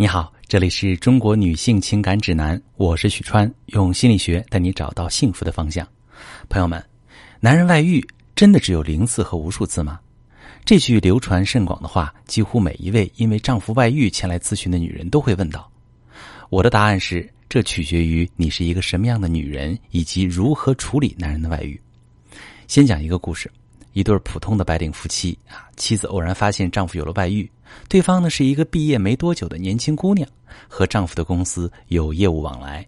你好，这里是中国女性情感指南，我是许川，用心理学带你找到幸福的方向。朋友们，男人外遇真的只有零次和无数次吗？这句流传甚广的话，几乎每一位因为丈夫外遇前来咨询的女人都会问到。我的答案是，这取决于你是一个什么样的女人，以及如何处理男人的外遇。先讲一个故事。一对普通的白领夫妻啊，妻子偶然发现丈夫有了外遇，对方呢是一个毕业没多久的年轻姑娘，和丈夫的公司有业务往来。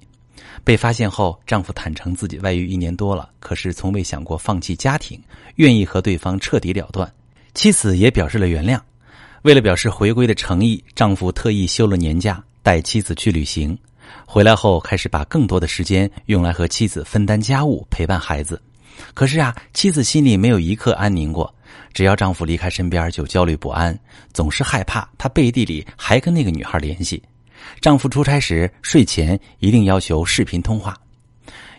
被发现后，丈夫坦诚自己外遇一年多了，可是从未想过放弃家庭，愿意和对方彻底了断。妻子也表示了原谅。为了表示回归的诚意，丈夫特意休了年假，带妻子去旅行。回来后，开始把更多的时间用来和妻子分担家务，陪伴孩子。可是啊，妻子心里没有一刻安宁过。只要丈夫离开身边，就焦虑不安，总是害怕他背地里还跟那个女孩联系。丈夫出差时，睡前一定要求视频通话。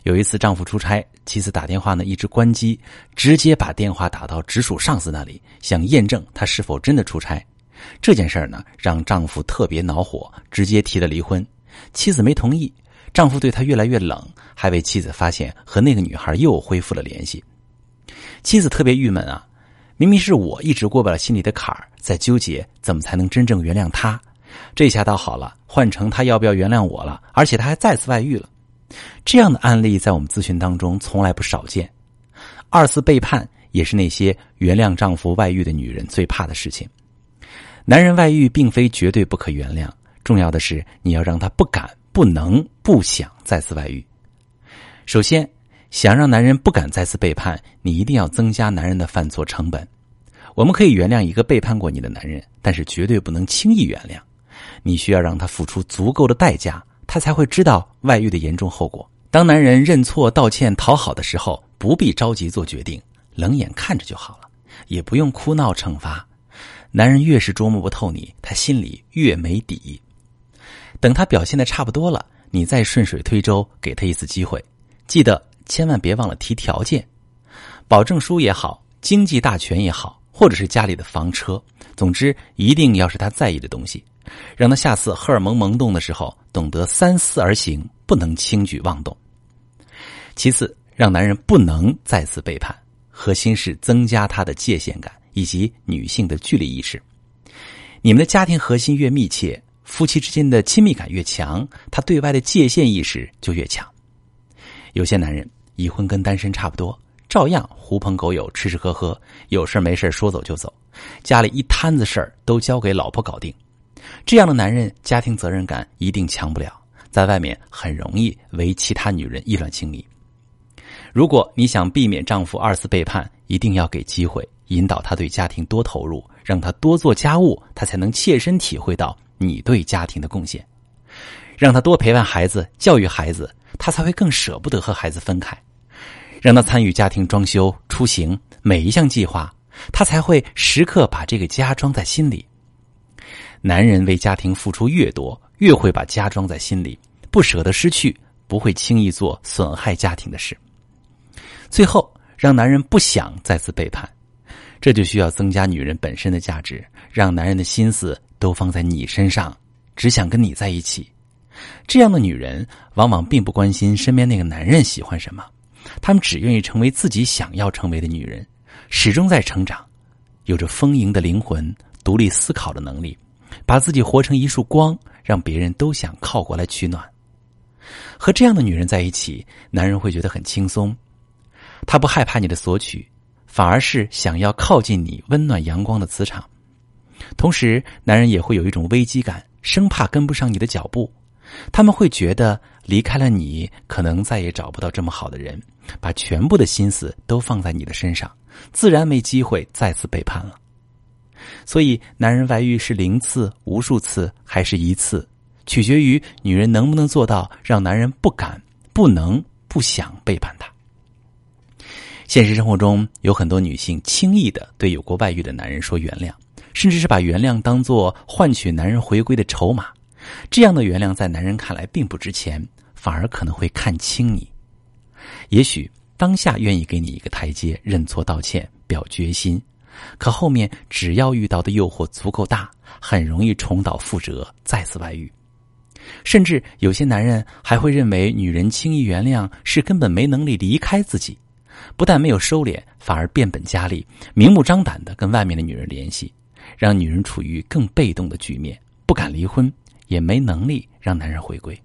有一次，丈夫出差，妻子打电话呢一直关机，直接把电话打到直属上司那里，想验证他是否真的出差。这件事儿呢，让丈夫特别恼火，直接提了离婚。妻子没同意。丈夫对她越来越冷，还被妻子发现和那个女孩又恢复了联系。妻子特别郁闷啊，明明是我一直过不了心里的坎儿，在纠结怎么才能真正原谅他。这下倒好了，换成他要不要原谅我了，而且他还再次外遇了。这样的案例在我们咨询当中从来不少见。二次背叛也是那些原谅丈夫外遇的女人最怕的事情。男人外遇并非绝对不可原谅，重要的是你要让他不敢。不能不想再次外遇。首先，想让男人不敢再次背叛，你一定要增加男人的犯错成本。我们可以原谅一个背叛过你的男人，但是绝对不能轻易原谅。你需要让他付出足够的代价，他才会知道外遇的严重后果。当男人认错、道歉、讨好的时候，不必着急做决定，冷眼看着就好了，也不用哭闹惩罚。男人越是捉摸不透你，他心里越没底。等他表现的差不多了，你再顺水推舟，给他一次机会。记得千万别忘了提条件，保证书也好，经济大权也好，或者是家里的房车，总之一定要是他在意的东西，让他下次荷尔蒙萌动的时候懂得三思而行，不能轻举妄动。其次，让男人不能再次背叛，核心是增加他的界限感以及女性的距离意识。你们的家庭核心越密切。夫妻之间的亲密感越强，他对外的界限意识就越强。有些男人已婚跟单身差不多，照样狐朋狗友吃吃喝喝，有事没事说走就走，家里一摊子事儿都交给老婆搞定。这样的男人家庭责任感一定强不了，在外面很容易为其他女人意乱情迷。如果你想避免丈夫二次背叛，一定要给机会引导他对家庭多投入，让他多做家务，他才能切身体会到。你对家庭的贡献，让他多陪伴孩子、教育孩子，他才会更舍不得和孩子分开；让他参与家庭装修、出行每一项计划，他才会时刻把这个家装在心里。男人为家庭付出越多，越会把家装在心里，不舍得失去，不会轻易做损害家庭的事。最后，让男人不想再次背叛，这就需要增加女人本身的价值，让男人的心思。都放在你身上，只想跟你在一起。这样的女人往往并不关心身边那个男人喜欢什么，她们只愿意成为自己想要成为的女人，始终在成长，有着丰盈的灵魂、独立思考的能力，把自己活成一束光，让别人都想靠过来取暖。和这样的女人在一起，男人会觉得很轻松，他不害怕你的索取，反而是想要靠近你温暖阳光的磁场。同时，男人也会有一种危机感，生怕跟不上你的脚步。他们会觉得离开了你，可能再也找不到这么好的人，把全部的心思都放在你的身上，自然没机会再次背叛了。所以，男人外遇是零次、无数次还是一次，取决于女人能不能做到让男人不敢、不能、不想背叛他。现实生活中，有很多女性轻易的对有过外遇的男人说原谅。甚至是把原谅当做换取男人回归的筹码，这样的原谅在男人看来并不值钱，反而可能会看轻你。也许当下愿意给你一个台阶，认错道歉，表决心，可后面只要遇到的诱惑足够大，很容易重蹈覆辙，再次外遇。甚至有些男人还会认为女人轻易原谅是根本没能力离开自己，不但没有收敛，反而变本加厉，明目张胆的跟外面的女人联系，让女人处于更被动的局面，不敢离婚，也没能力让男人回归。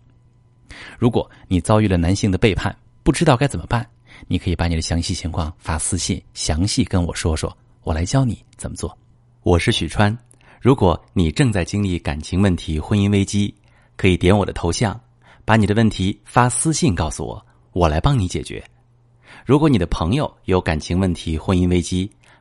如果你遭遇了男性的背叛，不知道该怎么办，你可以把你的详细情况发私信，详细跟我说说，我来教你怎么做。我是许川，如果你正在经历感情问题、婚姻危机。可以点我的头像，把你的问题发私信告诉我，我来帮你解决。如果你的朋友有感情问题、婚姻危机，